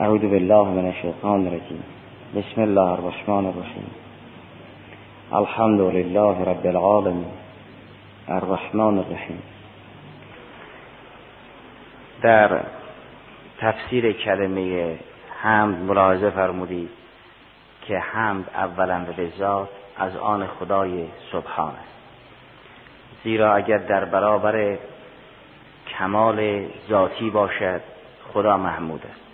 اعوذ بالله من الشیطان الرجیم بسم الله الرحمن الرحیم الحمد لله رب العالمین الرحمن الرحیم در تفسیر کلمه حمد ملاحظه فرمودید که حمد اولا به ذات از آن خدای سبحان است. زیرا اگر در برابر کمال ذاتی باشد خدا محمود است.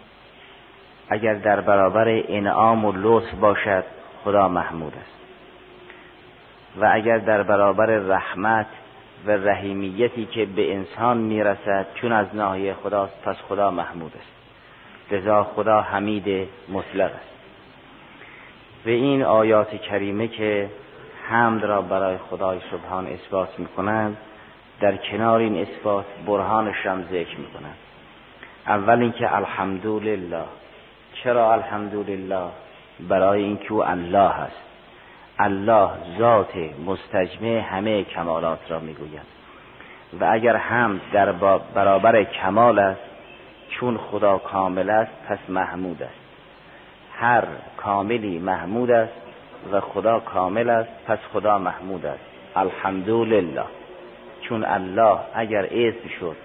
اگر در برابر انعام و لطف باشد خدا محمود است. و اگر در برابر رحمت و رحیمیتی که به انسان می‌رسد چون از ناحیه خداست پس خدا محمود است. لذا خدا حمید مطلق است. و این آیات کریمه که حمد را برای خدای سبحان اثبات می کنند در کنار این اثبات برهانش هم ذکر می کنند اول اینکه الحمدلله. چرا الحمدلله؟ برای اینکه او الله است. الله ذات مستجمع همه کمالات را می‌گوید. و اگر هم در برابر کمال است چون خدا کامل است پس محمود است. هر کاملی محمود است و خدا کامل است پس خدا محمود است. الحمدلله. چون الله اگر اسم شد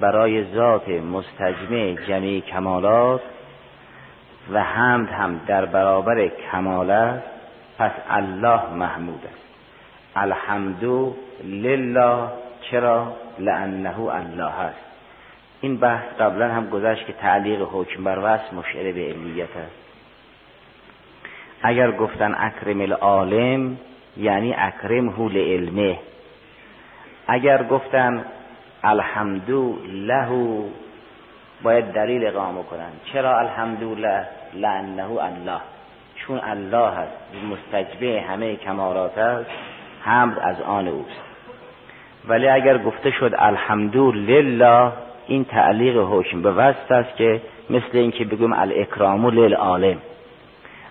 برای ذات مستجمع جمعی کمالات و حمد هم در برابر کمال است پس الله محمود است. الحمد لله چرا؟ لانه الله است. این بحث قبلا هم گذشت که تعلیق حکم بر وصف مشعر به علیت است. اگر گفتن اکرم العالم یعنی اکرم هو علمه اگر گفتن الحمدو له باید دلیل اقامه کنن چرا الحمدلله لانه الله؟ چون الله هست. مستجبه همه کمارات است. حمد از آن اوست. ولی اگر گفته شد الحمدلله این تعلیق حکم به وسط است که مثل اینکه بگویم الاکرام للعالم.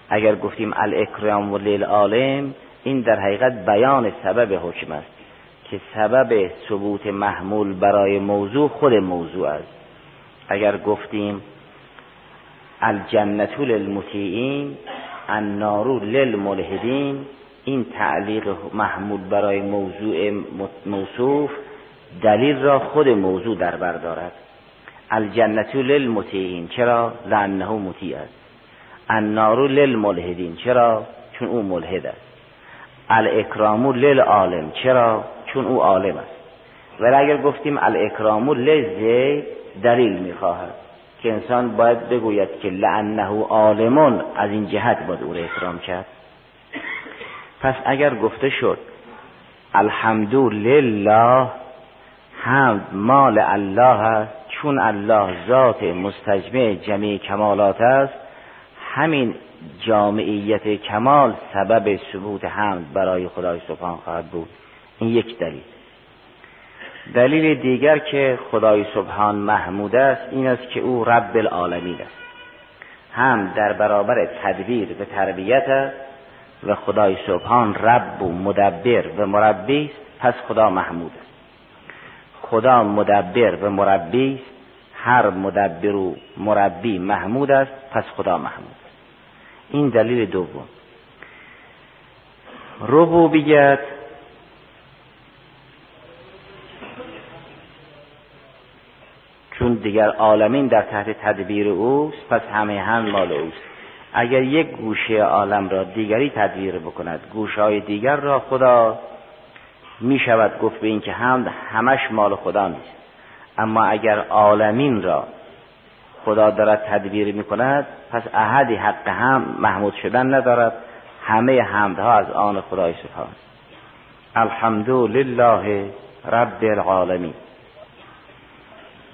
اگر گفتیم الاکرام للعالم این در حقیقت بیان سبب حکم است که سبب ثبوت محمول برای موضوع خود موضوع است. اگر گفتیم الجنت للمطیعین النار للملحدین این تعلیق محمول برای موضوع موصوف دلیل را خود موضوع در بر دارد. الجنت للمطیعین چرا؟ لانه مطیع است. النار للملحدین چرا؟ چون او ملحد است. الاکرام للعالم چرا؟ چون او عالم است. ولی اگر گفتیم الاکرام للزید دلیل می‌خواهد که انسان باید بگوید که لعنه عالمون از این جهت باید او را اکرام کرد. پس اگر گفته شد الحمدو لله حمد مال الله است چون الله ذات مستجمع جمعی کمالات است همین جامعیت کمال سبب ثبوت حمد برای خدای سبحان خواهد بود. این یک دلیل. دلیل دیگر که خدای سبحان محمود است این است که او رب العالمین است. هم در برابر تدبیر و تربیت است و خدای سبحان رب و مدبر و مربی است پس خدا محمود است. خدا مدبر و مربی است هر مدبر و مربی محمود است پس خدا محمود است. این دلیل دوم. ربوبیت چون دیگر عالمین در تحت تدبیر اوست پس همه هم مال اوست. اگر یک گوشه عالم را دیگری تدبیر بکند گوشه های دیگر را خدا می شود گفت به این که حمد همش مال خدا نیست. اما اگر عالمین را خدا دارد تدبیر می کند پس احدی حق هم محمود شدن ندارد. همه حمدها از آن خدای سبحان. الحمد لله رب العالمین.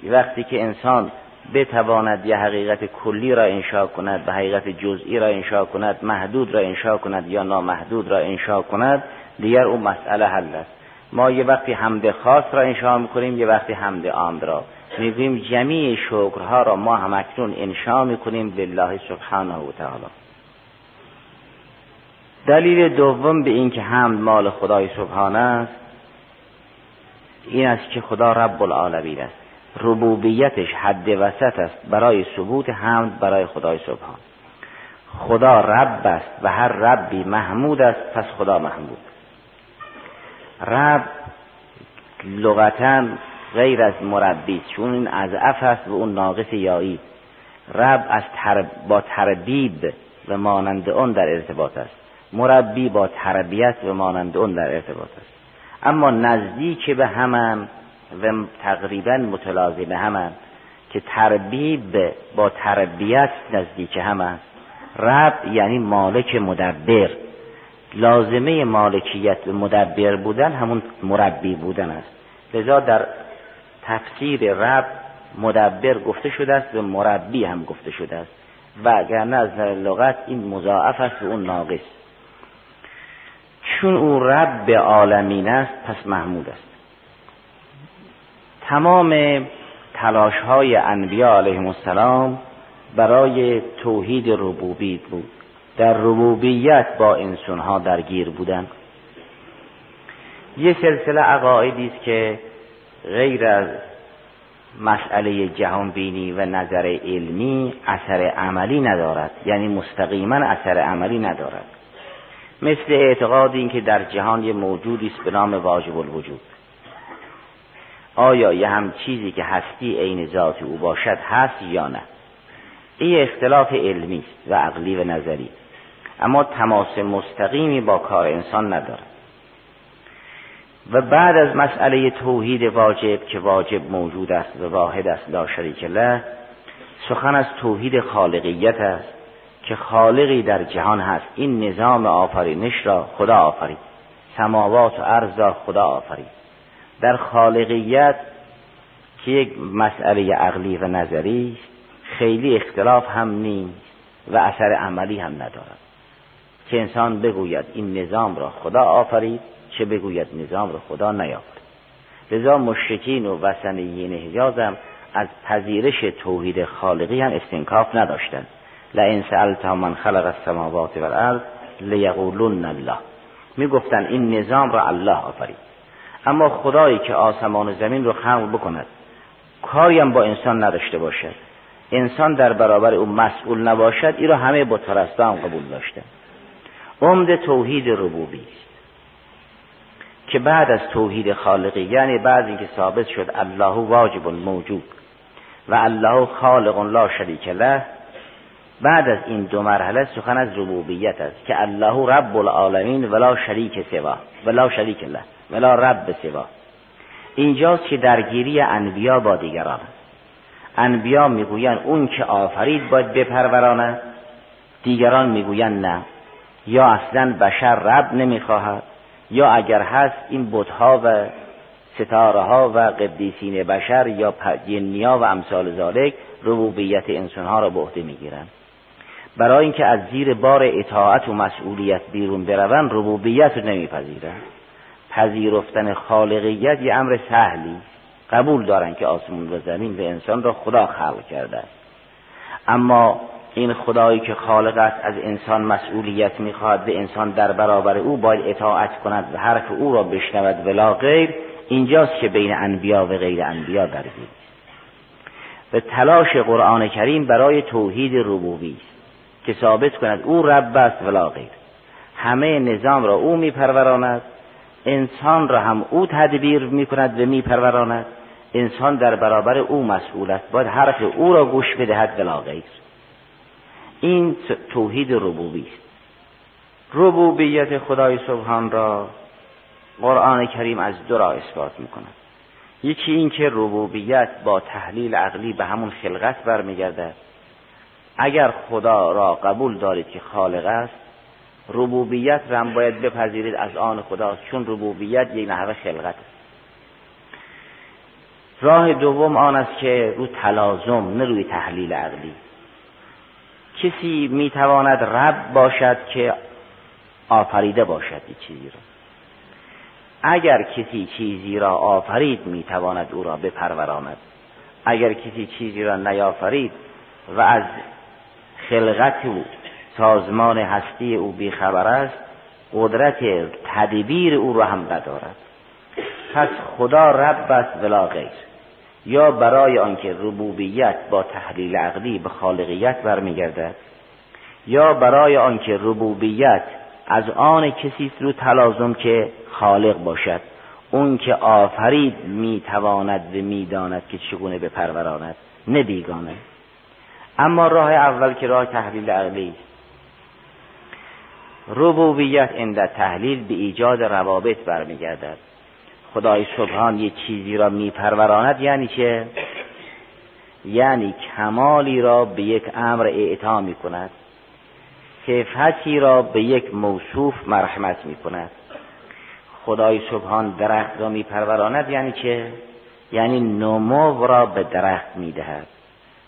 وقتی که انسان بتواند یه حقیقت کلی را انشا کند و حقیقت جزئی را انشا کند محدود را انشا کند یا نامحدود را انشا کند دیگر اون مسئله حل است. ما یه وقتی حمد خاص را انشا می‌کنیم یه وقتی حمد عام را می‌گوییم جمیع شکرها را ما هم اکنون انشا می‌کنیم لله سبحانه و تعالی. دلیل دوم به این که حمد مال خدای سبحانه است این است که خدا رب العالمین است. ربوبیتش حد وسط است برای ثبوت حمد برای خدای سبحان. خدا رب است و هر ربی محمود است پس خدا محمود. رب لغتا غیر از مربی چون این از اف است و اون ناقص یایی رب از با تربیب و مانند اون در ارتباط است. مربی با تربیت و مانند اون در ارتباط است. اما نزدیک به همان و تقریبا متلازم همان که تربیب با تربیت نزدیک هم است رب یعنی مالک مدبر. لازمه مالکیت و مدبر بودن همون مربی بودن است. لذا در تفسیر رب مدبر گفته شده است و مربی هم گفته شده است. و اگر نه لغت این مضاعف است و اون ناقص. چون او رب عالمین است پس محمود است. تمام تلاش های انبیاء علیهم السلام برای توحید ربوبیت بود. در ربوبیت با انسان ها درگیر بودن. یه سلسله عقایدی است که غیر از مسئله جهان بینی و نظر علمی اثر عملی ندارد. یعنی مستقیما اثر عملی ندارد. مثل اعتقاد این که در جهان یه موجودی است به نام واجب الوجود. آیا یه هم چیزی که هستی عین ذات او باشد هست یا نه؟ این اختلاف علمی و عقلی و نظری. اما تماس مستقیمی با کار انسان ندارد. و بعد از مسئله توحید واجب که واجب موجود است و واحد است لا شریک له سخن از توحید خالقیت است که خالقی در جهان هست. این نظام آفرینش را خدا آفرید. سماوات و ارض را خدا آفرید. در خالقیت که یک مسئله عقلی و نظری خیلی اختلاف هم نیست و اثر عملی هم ندارد. که انسان بگوید این نظام را خدا آفرید چه بگوید نظام را خدا نیافرید لذا مشرکین و وسنیین حجاز هم از پذیرش توحید خالقی هم استنکاف نداشتند. لئن سألت من خلق السماوات والارض لیقولن الله. می‌گفتن این نظام را الله آفرید. اما خدایی که آسمان و زمین رو خلق بکند هم با انسان نداشته باشد. انسان در برابر او مسئول نباشد این را همه با هم قبول داشته. عمد توحید ربوبی است. که بعد از توحید خالقی یعنی بعد اینکه ثابت شد الله واجب موجود و الله خالق لا شریک له بعد از این دو مرحله سخن از ربوبیت است که الله رب العالمین ولا شریک سوا ولا شریک له. ولا رب سوا. اینجاست که درگیری انبیا با دیگران. انبیا می‌گویند اون که آفرید باید بپروراند دیگران می‌گویند نه. یا اصلا بشر رب نمی‌خواهد. یا اگر هست این بتها و ستاره ها و قدیسین بشر یا جنیا و امثال ذالک ربوبیت انسان ها را به عهده می‌گیرند. برای اینکه از زیر بار اطاعت و مسئولیت بیرون بروند ربوبیت رو نمیپذیرند. پذیرفتن خالقیت یه امر سهلی. قبول دارن که آسمون و زمین و انسان را خدا خلق کرده. است اما این خدایی که خالق است از انسان مسئولیت می‌خواد و انسان در برابر او باید اطاعت کند و حرف او را بشنود ولا غیر اینجاست که بین انبیا و غیر انبیا درگیر و تلاش قرآن کریم برای توحید ربوبی است که ثابت کند او رب است ولا غیر. همه نظام را او میپروراند. انسان را هم او تدبیر می‌کند و میپروراند. انسان در برابر او مسئول است. باید حرف او را گوش بدهد ولا غیر این توحید ربوبی است. ربوبیت خدای سبحان را قرآن کریم از دو را اثبات می‌کند. یکی این که ربوبیت با تحلیل عقلی به همون خلقت برمیگردد اگر خدا را قبول دارید که خالق است ربوبیت را هم باید بپذیرید از آن خداست چون ربوبیت یک نحوه خلقت است راه دوم آن است که رو تلازم نه روی تحلیل عقلی. کسی می‌تواند رب باشد که آفریده باشد این چیزی را. اگر کسی چیزی را آفرید می‌تواند او را بپروراند اگر کسی چیزی را نیافرید و از خلقت او سازمان هستی او بیخبر است قدرت تدبیر او را هم ندارد. پس خدا رب است ولا غیر. یا برای آنکه ربوبیت با تحلیل عقلی به خالقیت برمیگردد یا برای آنکه ربوبیت از آن کسی رو تلازم که خالق باشد اون که آفرید می‌تواند و می‌داند که چگونه بپروراند نه بیگانه اما راه اول که راه تحلیل عقلی است. ربوبیت عند تحلیل به ایجاد روابط برمیگردد. خدای سبحان یه چیزی را میپروراند یعنی چه؟ یعنی کمالی را به یک امر اعطا می کند صفتی را به یک موصوف مرحمت می کند خدای سبحان درخت را میپروراند یعنی چه؟ یعنی نمو را به درخت می‌دهد.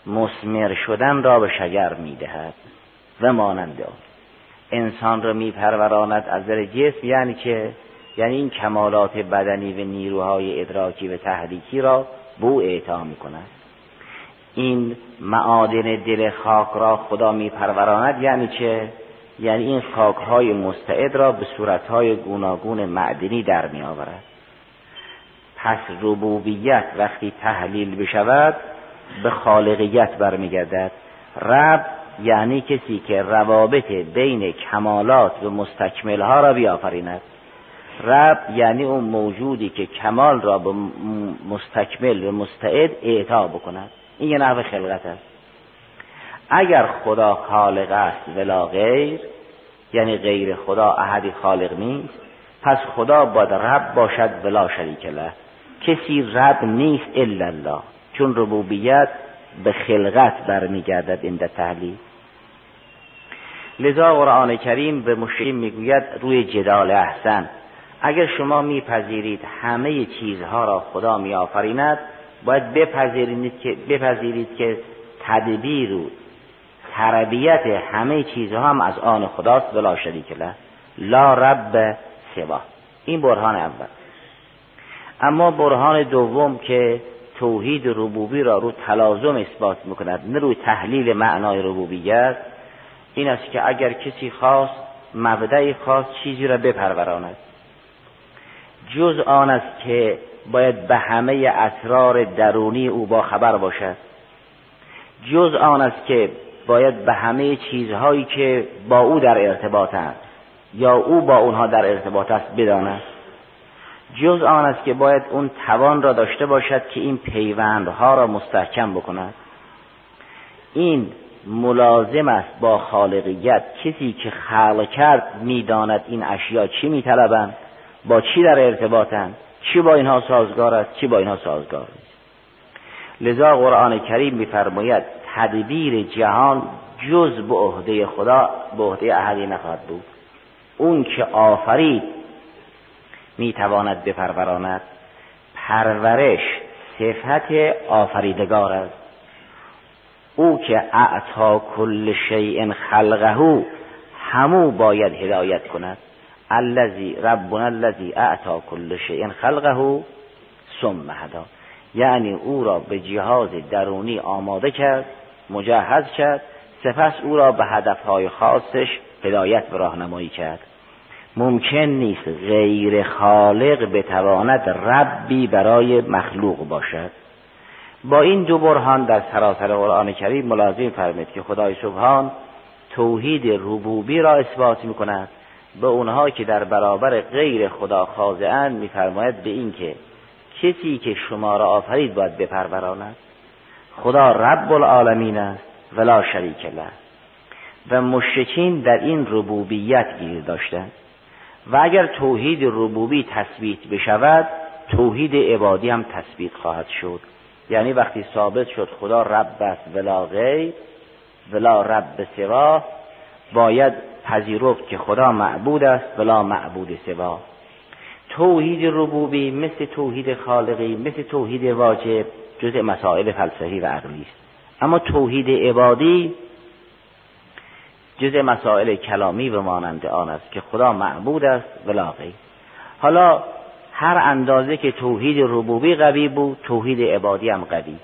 مسمر شدن را به شجر می‌دهد. و مانند آن. انسان را میپروراند از در جسم یعنی چه؟ یعنی این کمالات بدنی و نیروهای ادراکی و تحریکی را به او اعطا می کند این معادن دل خاک را خدا میپروراند یعنی چه؟ یعنی این خاکهای مستعد را به صورتهای گوناگون معدنی در می آورد پس ربوبیت وقتی تحلیل بشود به خالقیت برمیگردد. رب یعنی کسی که روابط بین کمالات و مستکملها را بیافریند. رب یعنی اون موجودی که کمال را به مستکمل و مستعد اعطا بکند. این یه نحو خلقت است. اگر خدا خالق است ولا غیر یعنی غیر خدا احدی خالق نیست پس خدا باید رب باشد ولا شریک له. کسی رب نیست الا الله چون ربوبیت به خلقت برمیگردد این تحلیل. لذا قرآن کریم به مشرکین می‌گوید روی جدال احسن. اگر شما میپذیرید همه چیزها را خدا میآفریند باید بپذیرید که بپذیرید که تدبیر و تربیت همه چیزها هم از آن خداست ولا شریک له. لا رب سوا. این برهان اول. اما برهان دوم که توحید ربوبی را رو تلازم اثبات می‌کند نه روی تحلیل معنای ربوبیت. این است که اگر کسی خواست مبدعی خواست چیزی را بپروراند. جز آن است که باید به همه اسرار درونی او با خبر باشد. جز آن است که باید به همه چیزهایی که با او در ارتباط است یا او با اونها در ارتباط است بداند. جز آن است که باید اون توان را داشته باشد که این پیوندها را مستحکم بکند. این ملازم است با خالقیت. کسی که خلق کرد می‌داند این اشیا چی میطلبند با چی در ارتباطند چی با اینها سازگار است چی با اینها سازگار است لذا قرآن کریم میفرماید تدبیر جهان جز به عهده خدا به عهده احدی نخواهد بود. اون که آفرید می‌تواند بپروراند. پرورش صفت آفریدگار است. او که اعتا کل شیء خلقه همو باید هدایت کند. الذی ربنا الذی اعتا کل شیء خلقه ثم هدا. یعنی او را به جهاز درونی آماده کرد مجهز کرد سپس او را به هدفهای خاصش هدایت و راهنمایی کرد. ممکن نیست غیر خالق بتواند ربی برای مخلوق باشد. با این دو برهان در سراسر قرآن کریم ملازم فرمید که خدای سبحان توحید ربوبی را اثبات می کند به اونها که در برابر غیر خدا خاضعند میفرماید به این که کسی که شما را آفرید باید بپروراند. خدا رب العالمین است ولا شریک له. و مشرکین در این ربوبیت گیر داشتند. و اگر توحید ربوبی تثبیت بشود توحید عبادی هم تثبیت خواهد شد. یعنی وقتی ثابت شد خدا رب است ولا غیر ولا رب سوا باید پذیرفت که خدا معبود است ولا معبود سوا توحید ربوبی مثل توحید خالقی مثل توحید واجب جزء مسائل فلسفی و عقلی است. اما توحید عبادی جزء مسائل کلامی و مانند آن است که خدا معبود است ولا غیر حالا هر اندازه که توحید ربوبی قوی بود توحید عبادی هم قوی.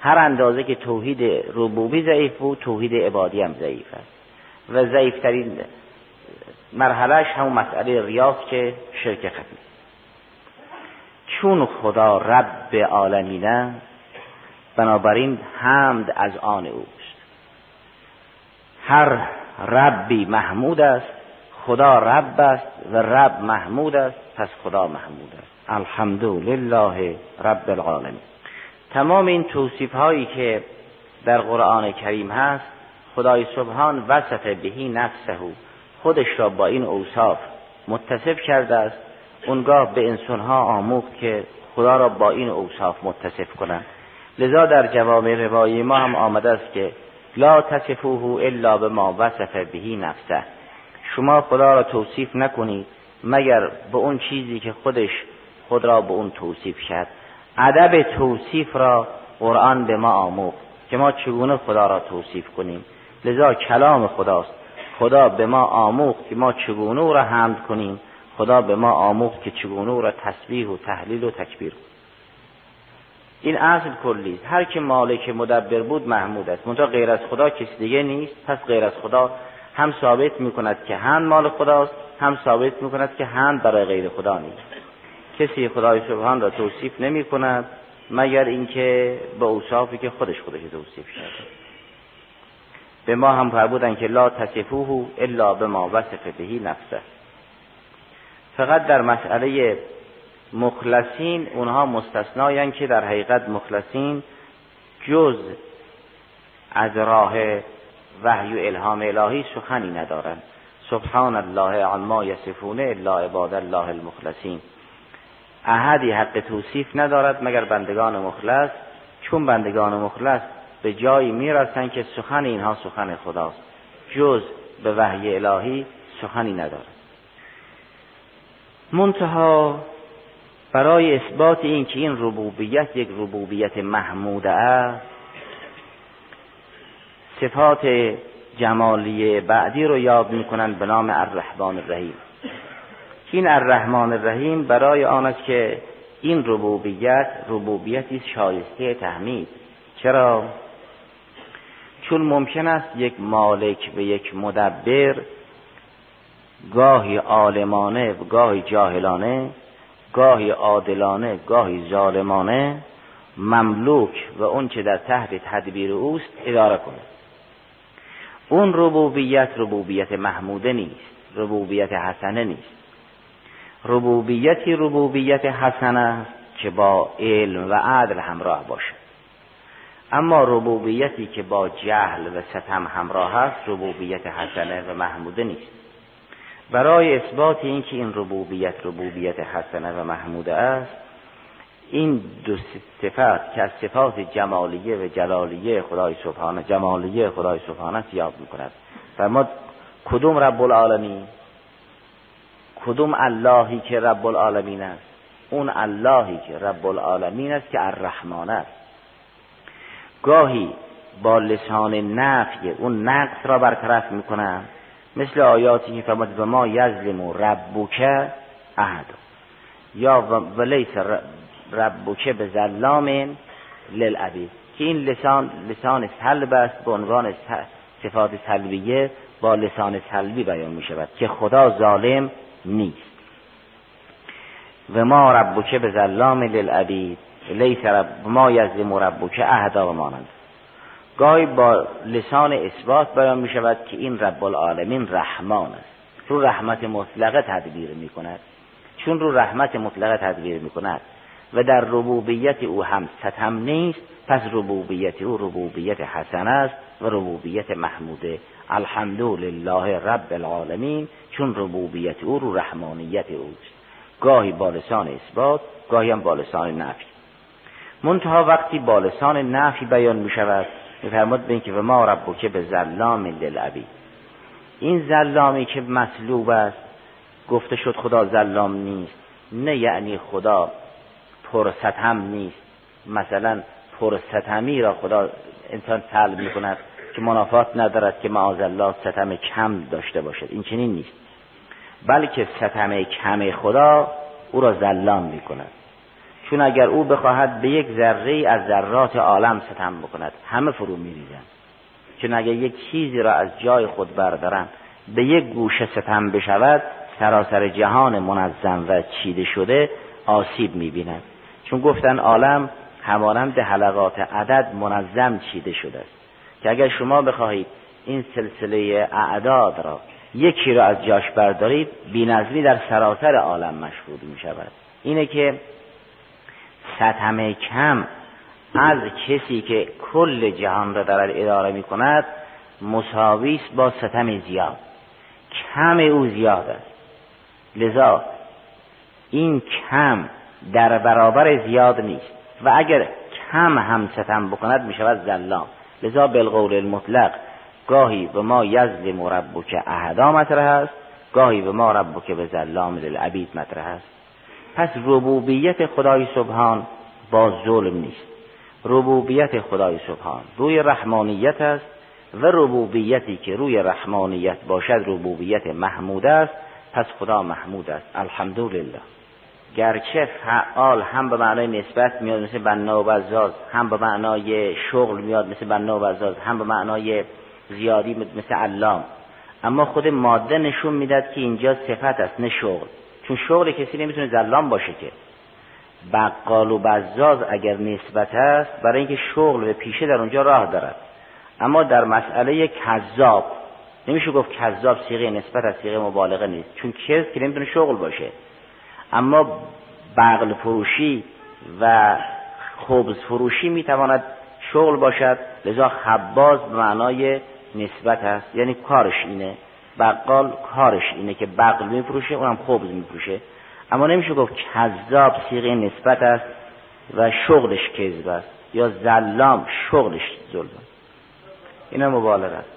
هر اندازه که توحید ربوبی ضعیف بود توحید عبادی هم ضعیف است. و ضعیفترین مرحلهش همون مسئله ریاست که شرک خفی چون خدا رب عالمینه بنابراین حمد از آن اوست. هر ربی محمود است. خدا رب است و رب محمود است پس خدا محمود است. الحمد لله رب العالمین. تمام این توصیف هایی که در قرآن کریم هست خدای سبحان وصف بهی نفسه خودش را با این اوصاف متصف کرده است. اونگاه به انسانها آموخت که خدا را با این اوصاف متصف کنند. لذا در جواب روایی ما هم آمده است که لا تصفوه الا به ما وصف بهی نفسه. شما خدا را توصیف نکنید مگر به اون چیزی که خودش خود را به اون توصیف کرد. ادب توصیف را قرآن به ما آموخت که ما چگونه خدا را توصیف کنیم. لذا کلام خداست. خدا به ما آموخت که ما چگونه را حمد کنیم. خدا به ما آموخت که چگونه را تسبیح و تحلیل و تکبیر کنیم. این اصل کلی هر که مالک مدبر بود محمود است. منتها غیر از خدا کسی دیگه نیست. پس غیر از خدا هم ثابت می کند که هم مال خداست هم ثابت می کند که هم برای غیر خدا نیست. کسی خدای سبحان را توصیف نمی کند مگر اینکه به اوصافی که خودش خودش توصیف کرده. به ما هم فرمودن که لا تصفوه الا به ما وصف بهی نفسه. فقط در مسئله مخلصین اونها مستثناین که در حقیقت مخلصین جز از راه وحی و الهام الهی سخنی ندارند سبحان الله عما یصفونه الا عباد الله المخلصین. احدی حق توصیف ندارد مگر بندگان مخلص چون بندگان مخلص به جایی می‌رسند که سخن اینها سخن خداست. جز به وحی الهی سخنی ندارد. منتها برای اثبات این که این ربوبیت یک ربوبیت محموده است صفات جمالی بعدی رو یاد می‌کنند به نام الرحمن الرحیم. این الرحمن الرحیم برای آن است که این ربوبیت ربوبیتی شایسته تحمید چرا؟ چون ممکن است یک مالک به یک مدبر گاهی عالمانه و گاهی جاهلانه گاهی عادلانه گاهی ظالمانه مملوک و اون چه در تحت تدبیر اوست اداره کنه. اون ربوبیت ربوبیت محموده نیست ربوبیت حسنه نیست. ربوبیتی ربوبیت حسنه که با علم و عدل همراه باشه. اما ربوبیتی که با جهل و ستم همراه است ربوبیت حسنه و محموده نیست. برای اثبات اینکه این ربوبیت ربوبیت حسنه و محموده است این دو صفت که از صفات جمالیه و جلالیه خدای سبحانه جمالیه خدای سبحانه یاد می‌کند. فرماد کدوم رب العالمین؟ کدوم اللهی که رب العالمین است؟ اون اللهی که رب العالمین است که الرحمن است. گاهی با لسان نفی اون نقص را برطرف می‌کنن مثل آیاتی که فرمود و ما یظلم ربک احد. یا ولیس ربک به ظلام للعبید. که این لسان لسان سلب است به عنوان صفات سلبیه با لسان سلبی بیان می شود که خدا ظالم نیست. و ما ربک به ظلام للعبید. لیس رب ما یظلم ربک احدا و مانند. گاهی با لسان اثبات بیان می شود که این رب العالمین رحمان است. رو رحمت مطلقه تدبیر می کند. چون رو رحمت مطلقه تدبیر می کند. و در ربوبیت او هم ستم نیست پس ربوبیت او ربوبیت حسن است و ربوبیت محموده الحمد لله رب العالمین چون ربوبیت او رو رحمانیت اوست. گاهی با لسان اثبات گاهی هم با لسان نفی. منتها وقتی با لسان نفی بیان می شود میفرماد به اینکه و ما رب که به زلام للعبی این زلامی که مطلوب است گفته شد خدا زلام نیست. نه یعنی خدا پرستم نیست. مثلا پرستمی را خدا انسان طلب می کند که منافات ندارد که معاذ الله ستم کم داشته باشد. این چنین نیست. بلکه ستم کم خدا او را زلام می کند چون اگر او بخواهد به یک ذره از ذرات عالم ستم بکند همه فرو میریزند. چون اگر یک چیزی را از جای خود بردارند به یک گوشه ستم بشود سراسر جهان منظم و چیده شده آسیب می‌بیند. چون گفتن عالم همانند حلقات عدد منظم چیده شده است. که اگر شما بخواهید این سلسله اعداد را یکی را از جاش بردارید بینظمی در سراسر عالم مشهود می شود اینه که ستم کم از کسی که کل جهان را در اداره می کند مساوی با ستم زیاد. کم او زیاد است. لذا این کم در برابر زیاد نیست. و اگر کم هم ستم بکند می شود زلام لذا بالقول المطلق گاهی به ما یظلم ربک احدا مطرح است گاهی به ما ربک به زلام للعبید مطرح است. پس ربوبیت خدای سبحان با ظلم نیست. ربوبیت خدای سبحان روی رحمانیت است و ربوبیتی که روی رحمانیت باشد ربوبیت محمود است. پس خدا محمود است. الحمدلله. گرچه فعال هم به معنای نسبت میاد مثل بنا و بزاز هم به معنای شغل میاد مثل بنا و بزاز هم به معنای زیادی مثل علام. اما خود ماده نشون می‌داد که اینجا صفت است نه شغل. چون شغل کسی نمی‌تونه زلام باشه که. بقال و بزاز اگر نسبت است برای اینکه شغل به پیشه در اونجا راه دارد. اما در مسئله کذاب نمیشه گفت کذاب سیغه نسبت از سیغه مبالغه نیست. چون کس که نمی‌تونه شغل باشه. اما بغل فروشی و خبز فروشی می‌تواند شغل باشد. لذا خباز به معنای نسبت است. یعنی کارش اینه. بقال کارش اینه که بغل میفروشه اونم خبز میفروشه. اما نمیشه گفت کذاب سیغه نسبت است و شغلش کذب است یا زلام شغلش ظلم اینا مبالغه است.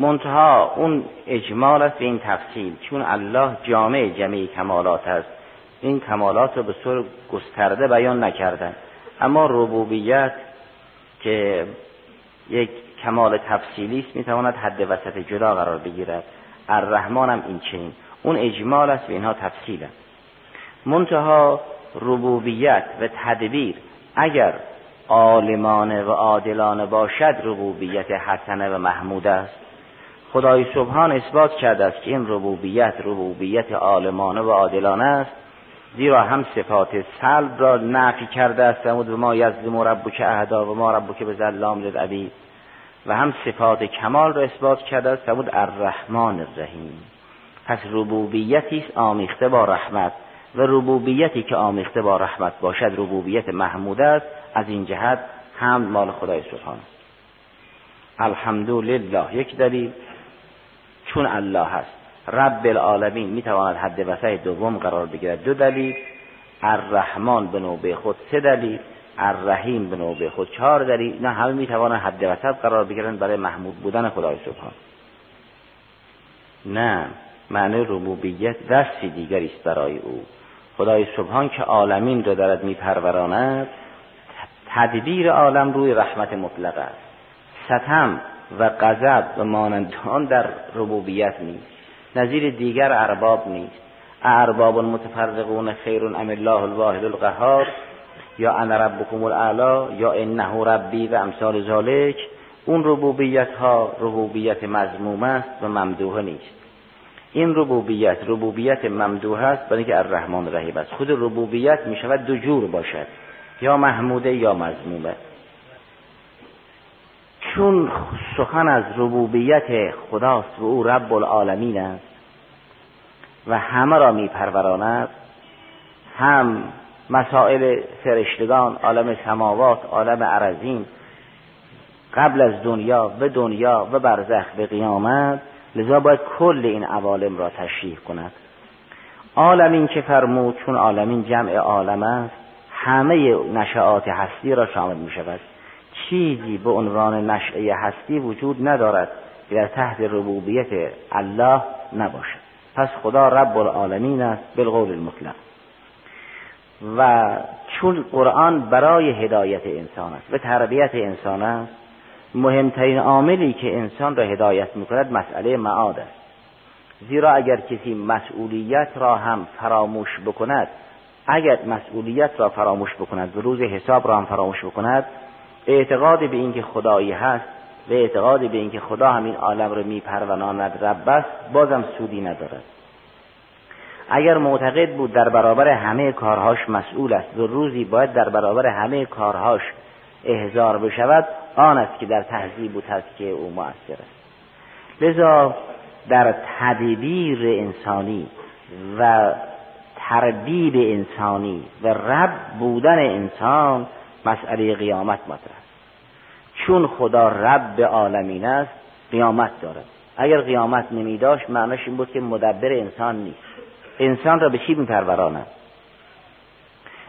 منتها اون اجمال است این تفصیل چون الله جامع جمعی کمالات است. این کمالات رو به صور گسترده بیان نکردن. اما ربوبیت که یک کمال تفصیلی است می‌تواند حد وسط جدا قرار بگیرد. الرحمن هم این چنین. اون اجمال است و اینها تفصیل است. منتها ربوبیت و تدبیر اگر عالمانه و عادلانه باشد ربوبیت حسنه و محمود است. خدای سبحان اثبات کرده است که این ربوبیت ربوبیت عالمانه و عادلانه است. زیرا هم صفات سلب را نفی کرده است. و ما یظلم ربک اهدا و ما ربک به ظلام للعبید. و هم صفات کمال را اثبات کرده است. بود الرحمن الرحیم. پس ربوبیتی است آمیخته با رحمت. و ربوبیتی که آمیخته با رحمت باشد ربوبیت محمود است. از این جهت هم مال خدای سبحان است. الحمدلله. یک دلیل. چون الله هست. رب العالمین می‌تواند حد وسط دوم قرار بگیرد. دو دلیل. الرحمن به نوبه خود سه دلیل. الرحیم به نوبه خود چهار دلیل. نه همه می‌توانند حد وسط قرار بگیرند برای محمود بودن خدای سبحان. نه. معنی ربوبیت دستی دیگری است برای او. خدای سبحان که عالمین را دارد میپروراند تدبیر عالم روی رحمت مطلق است. ستم. و غضب و مانند آن در ربوبیت نیست. نظیر دیگر ارباب نیست. ارباب متفرقون خیر ام الله الواحد القهار یا انا ربکم الاعلا یا انه ربی و امثال ذالک اون ربوبیت ها ربوبیت مضموم است و ممدوح نیست. این ربوبیت ربوبیت ممدوح است برای اینکه الرحمن رحیم است. خود ربوبیت می شود دو جور باشد. یا محموده یا مضمومه چون سخن از ربوبیت خداست و او رب العالمین است و همه را میپروراند هم مسائل فرشتگان عالم سماوات عالم عرزین قبل از دنیا و دنیا و برزخ به قیامت لذا باید کل این عوالم را تشریح کند. عالمین که فرمود چون عالمین جمع عالم است همه نشعات هستی را شامل می شود چیزی به عنوان نشعه هستی وجود ندارد. که در تحت ربوبیت الله نباشد. پس خدا رب العالمین است بالقول المطلق. و چون قرآن برای هدایت انسان است و تربیت انسان است مهمترین عاملی که انسان را هدایت می‌کند مسئله معاد است. زیرا اگر کسی مسئولیت را هم فراموش بکند اگر مسئولیت را فراموش بکند و روز حساب را هم فراموش بکند اعتقاد به اینکه خدایی هست و اعتقاد به اینکه خدا همین عالم رو میپروناند رب است بازم سودی ندارد. اگر معتقد بود در برابر همه کارهاش مسئول است و روزی باید در برابر همه کارهاش احضار بشود آن است که در تهذیب و تزکیه او مؤثر است. لذا در تدبیر انسانی و تربیب انسانی و رب بودن انسان مسئله قیامت مطرح. چون خدا رب عالمین است قیامت دارد. اگر قیامت نمی داشت معناش این بود که مدبر انسان نیست. انسان را به چی میپروراند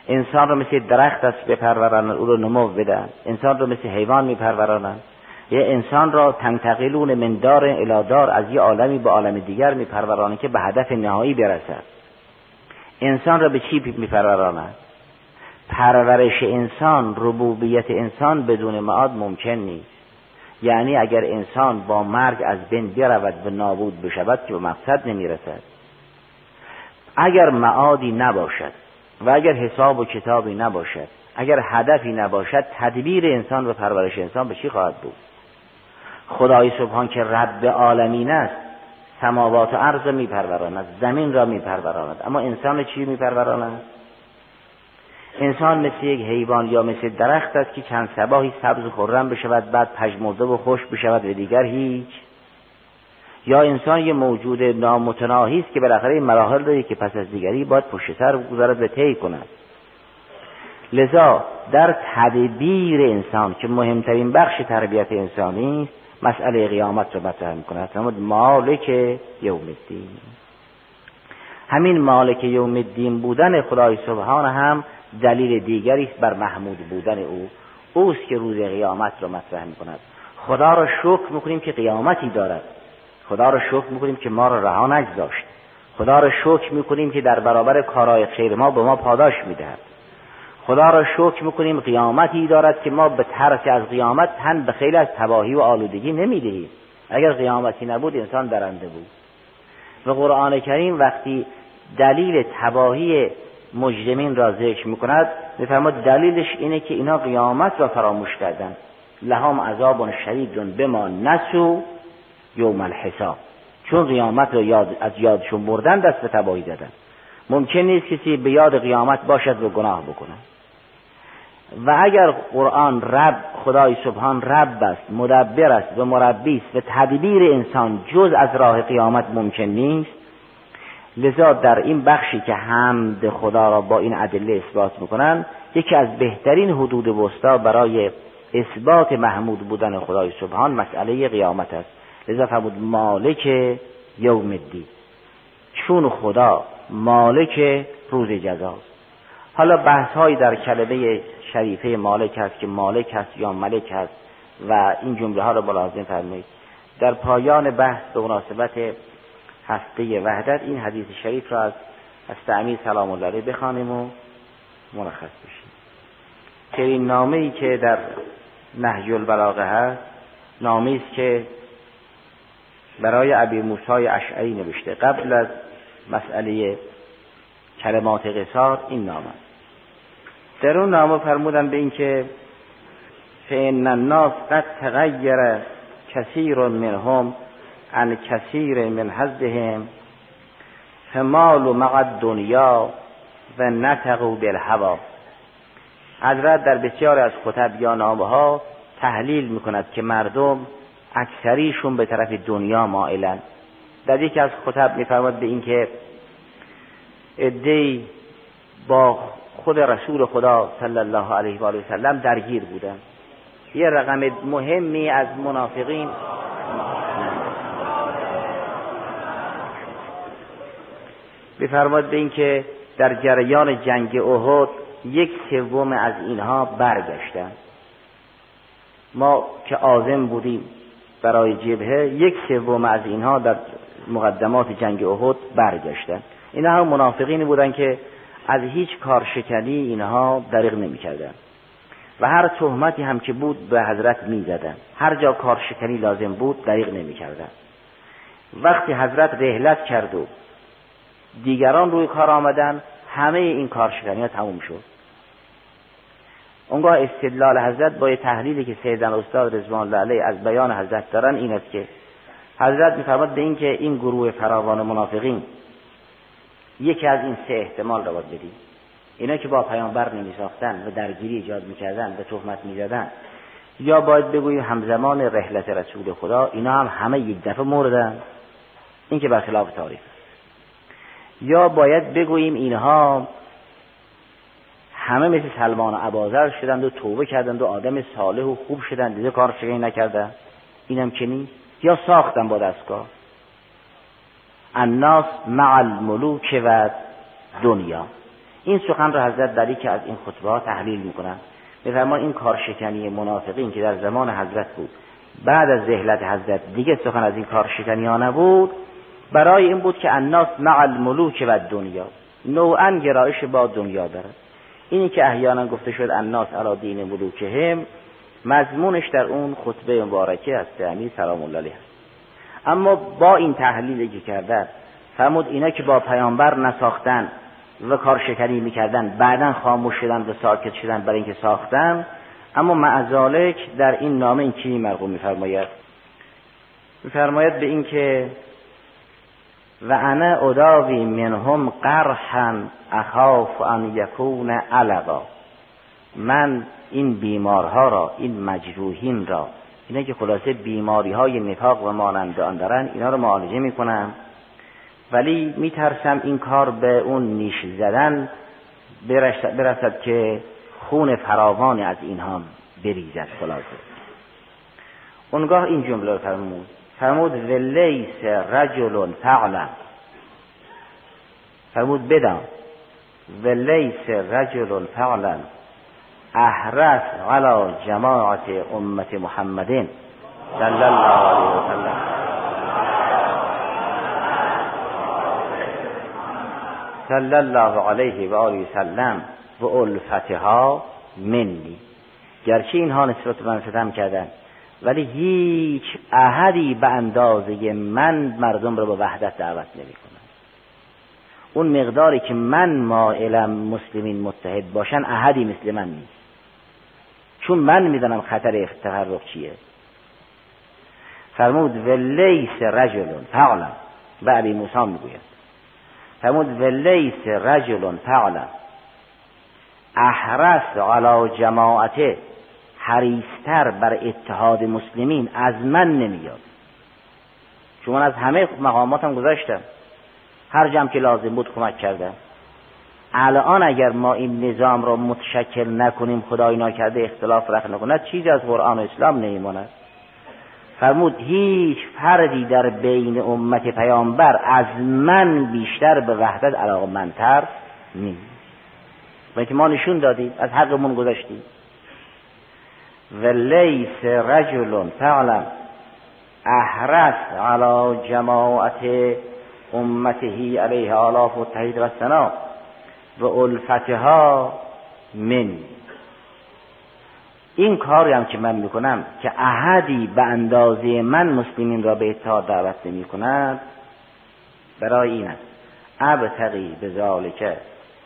انسان را مثل درخت است بپرورانند او رو نمو بدن انسان را مثل حیوان میپرورانند. یه انسان را تنتقلون من دار الادار از یه عالمی به عالم دیگر میپرورانند که به هدف نهایی برسد. انسان را به چی میپروراند پرورش انسان ربوبیت انسان بدون معاد ممکن نیست. یعنی اگر انسان با مرگ از بین برود و نابود بشود که به مقصد نمی‌رسد. اگر معادی نباشد و اگر حساب و کتابی نباشد اگر هدفی نباشد تدبیر انسان و پرورش انسان به چی خواهد بود؟ خدای سبحان که رب عالمین است سماوات و ارض میپروراند زمین را میپروراند اما انسان چی میپروراند؟ انسان مثل یک حیوان یا مثل درخت است که چند صباحی سبز و خرم بشود بعد پژمرده و خشک بشود و دیگر هیچ. یا انسان یه موجود نامتناهی است که بالاخره مراحل داری که پس از دیگری باید پشت سر بگذارد و طی کند. لذا در تدبیر انسان که مهمترین بخش تربیت انسانی است مسئله قیامت رو مطرح می‌کند مالک یوم الدین. همین مالک یوم الدین بودن خدای سبحان هم دلیل دیگری است بر محمود بودن او. اوست که روز قیامت رو مطرح می‌کند. خدا را شکر می‌کنیم که قیامتی دارد. خدا را شکر می‌کنیم که ما را رها نگذاشت. خدا را شکر می‌کنیم که در برابر کارهای خیر ما به ما پاداش می‌دهد. خدا را شکر می‌کنیم قیامتی دارد که ما به ترس از قیامت تن به خیلی از تباهی و آلودگی نمی‌دهیم. اگر قیامتی نبود انسان درنده بود. و قرآن کریم وقتی دلیل تباهی مجرمین را ذکر می‌کند میفرماد دلیلش اینه که اینا قیامت را فراموش کردن لهم عذاب شدید بما نسو یوم الحساب. چون قیامت را یاد از یادشون بردن دست به تباهی دادن. ممکن نیست کسی به یاد قیامت باشد و گناه بکنه. و اگر قرآن رب خدای سبحان رب است مدبر است و مربی است و تدبیر انسان جز از راه قیامت ممکن نیست لذا در این بخشی که حمد خدا را با این ادله اثبات می‌کنن یکی از بهترین حدود وسطا برای اثبات محمود بودن خدای سبحان مسئله قیامت است. لذا فرمود مالک یوم الدین. چون خدا مالک روز جزاست. حالا بحث هایی در کلمه شریفه مالک هست که مالک هست یا ملک هست و این جمله ها رو ملاحظه فرمایید. در پایان بحث به مناسبت هفته وحدت این حدیث شریف را از تعمیر سلام الله علیه بخوانیم و مرخص بشیم. که این نامه ای که در نهج البلاغه هست نامه است که برای ابی موسی اشعری نوشته. قبل از مسئله کلمات قصار این نامه در اون نامه فرمودن به اینکه فان الناس قد تغیر کثیر منهم عن کثیر من حزهم فمال و مقد دنیا و نتقو بالهوا. حضرت در بسیاری از خطب یا نامه ها تحلیل می‌کند که مردم اکثریشون به طرف دنیا مائلن. در یکی از خطب میفرماد به اینکه ادهی با خود رسول خدا صلی الله علیه و آله وسلم درگیر بودن. یه رقم مهمی از منافقین بفرماد به اینکه در جریان جنگ احد یک سوم از اینها برگشتن. ما که عازم بودیم برای جبهه یک سوم از اینها در مقدمات جنگ احد برگشتن. اینها هم منافقینی بودن که از هیچ کارشکنی اینها دریغ نمی‌کردن. و هر تهمتی هم که بود به حضرت می‌زدن. هر جا کارشکنی لازم بود دریغ نمی‌کردن. وقتی حضرت رهلت کرد و دیگران روی کار آمدن همه این کارشکنی ها تموم شد. اونگاه استدلال حضرت با تحلیلی که سیدن استاد رضوان الله علیه از بیان حضرت دارن این است که حضرت میفرماد به اینکه این گروه فراوان منافقین یکی از این سه احتمال را باید بدیم اینا که با پیامبر نمی ساختن و درگیری ایجاد می‌کردن به تهمت می‌زدن یا باید بگوییم همزمان رحلت رسول خدا اینا هم همه یک دفعه مردن. این که برخلاف تاریخ. یا باید بگوییم اینها همه مثل سلمان و عبازر شدند و توبه کردند و آدم صالح و خوب شدند. دیگه کار شگهی نکردن اینم که نیست. یا ساختن با دستگاه. الناس مع الملوک و دنیا. این سخن را حضرت در که از این خطبه ها تحلیل می‌کنن بفرما این کارشکنی منافقین که در زمان حضرت بود. بعد از ذهلت حضرت دیگه سخن از این کارشکنی ها نبود برای این بود که الناس مع الملوک و دنیا نوعا گرایش با دنیا دارد. اینی که احیانا گفته شد الناس علی دین ملوکهم مضمونش در اون خطبه مبارکه از امیر سلام الله علیه. اما با این تحلیلی که کردن فرمود اینا که با پیامبر نساختن و کارشکنی می‌کردن بعدا خاموش شدن و ساکت شدن برای اینکه ساختن اما معذالک در این نامه این چی مرقوم میفرماید. میفرماید به اینکه و انا اداوی منهم قرحا اخاف ان یکون علقا. من این بیمارها را این مجروحین را اینا که خلاصه بیماری های نفاق و مانند آن دارن اینا رو معالجه می‌کنم. ولی میترسم این کار به اون نیش زدن برسد, که خون فراوانی از اینها بریزد خلاصه. اونگاه این جمله رو فرمود. فرمود ولیس رجل فعلا. فرمود بدان ولیس رجل فعلا. احرس على جماعت امت محمد صلی الله علیه وسلم. صلی الله علیه و آله وسلم. و الفتها منی. گرچه اینها نسبت من ستم کردن. ولی هیچ احدی به اندازه من مردم را به وحدت دعوت نمی کنن. اون مقداری که من مائلم مسلمین متحد باشن احدی مثل من نیست. چون من می‌دانم خطر تفرق چیه. فرمود ولیس رجل فعلا. به علی موسی می‌گوید. فرمود ولیس رجل فعلا. احرس علی جماعته. حریستر بر اتحاد مسلمین از من نمیاد. چون من از همه مقاماتم گذاشتم هر جمع که لازم بود کمک کردم. الان اگر ما این نظام را متشکل نکنیم خدای ناکرده اختلاف رخ نکند چیزی از قرآن و اسلام نمیماند فرمود هیچ فردی در بین امت پیامبر از من بیشتر به وحدت علاقه منتر نیست. و که ما نشون دادیم از حقمون گذاشتیم. و لیس رجل فعلا احرس على جماعت امته علیه آلاف و تحید و سنا و الفتها من. این کاری هم که من می‌کنم که احدی به اندازه من مسلمین را به اتحاد دعوت نمی کند برای این است. ابتقی به ذالک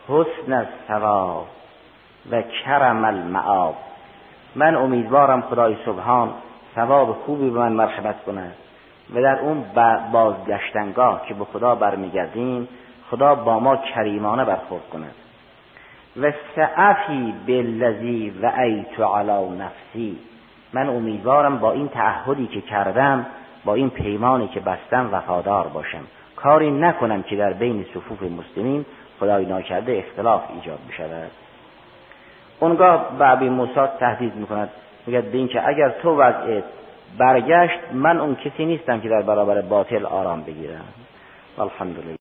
حسن الثواب و کرم المعاب من امیدوارم خدای سبحان ثواب خوبی به من مرحمت کند و در اون بازگشتنگاه که به خدا برمیگردیم خدا با ما کریمانه برخورد کند و سعفی بالذی و ایتو علا نفسی. من امیدوارم با این تعهدی که کردم با این پیمانی که بستم وفادار باشم. کاری نکنم که در بین صفوف مسلمین خدای ناکرده اختلاف ایجاد بشود. اونگاه به موسی تهدید می‌کند. میگه به اینکه اگر تو وضعیت برگشت من اون کسی نیستم که در برابر باطل آرام بگیرم. الحمدلله.